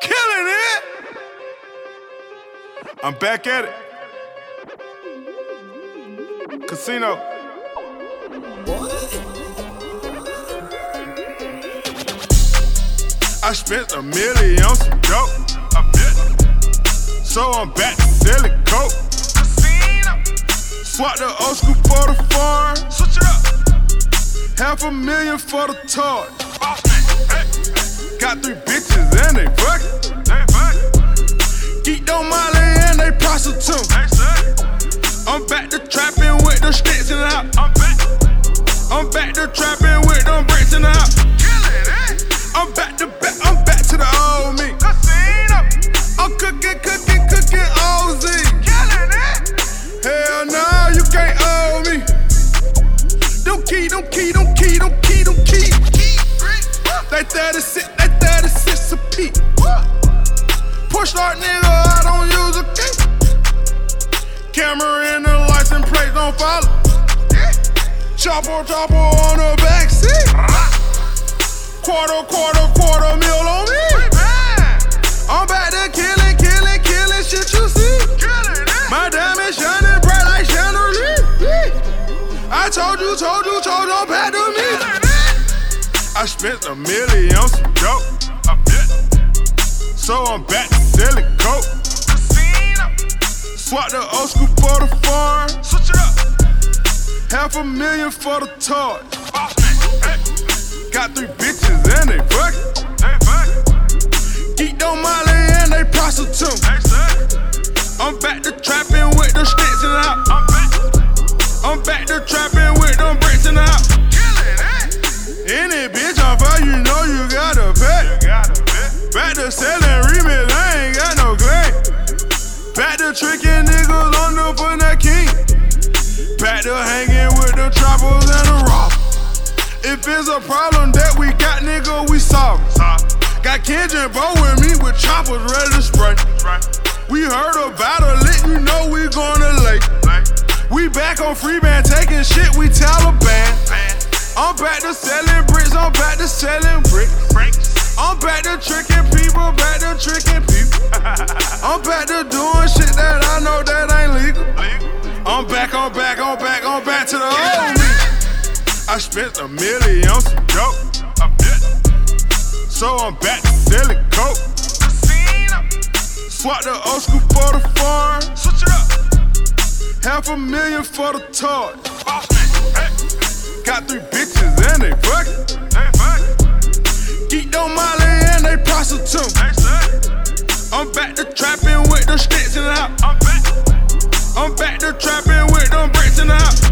Killing it. I'm back at it. Casino. I spent a million on some dope. A bit. So I'm back to selling coke. Casino. Swap the old school for the foreign. Switch it up. Half a million for the toy. Got three bitches and they fuckin'. They fuckin'. Geek on Molly and they prostitute. I'm back to trapping with the sticks in the house. I'm back. I'm back to trapping with them bricks in the house. I'm back to back. I'm back to the old me. I'm cooking, cooking, cooking OZ. Hell no, you can't owe me. Don't key, don't key, don't key, don't key, don't key. They 36, they 36 Push start nigga, I don't use a key. Camera in the license plate don't follow. Chopper, chopper on the back seat. Quarter, quarter, quarter mil on me. I'm back to killing, killing, killing shit you see. My diamond shining bright like chandelier. I told you, told you, told you, I'm back to me. I spent a million So I'm back to selling coke. Swap the old school for the foreign. Switch it up. Half a million for the toy. Got three bitches and they. They. Geek on Molly and they prostitute. I'm back to trapping with the sticks in the house. I'm back. I'm back to trapping with them bricks in the house. Any bitch on fire, you know you gotta pay. Back to selling Back to tricking niggas on the for that king. Back to hanging with the choppers and the robbers. If it's a problem that we got, nigga, we solve it. Got Kendrick Bo with me with choppers ready to spray. We heard about a lick, you know we gonna lake. We back on free band taking shit, we Taliban. I'm back to selling bricks, I'm back to selling bricks. I'm back to tricking I'm back to doing shit that I know that ain't legal. I'm back, I'm back, I'm back, I'm back to the old me. I spent a million on some dope. A bit. So I'm back to selling coke. Swap the old school for the foreign. Switch it up. Half a million for the toy. Got three bitches and they fuckin'. They fucking. Geek on Molly and they prostitute. I'm back to trapping with the sticks in the house. I'm back. I'm back to trapping with them bricks in the house.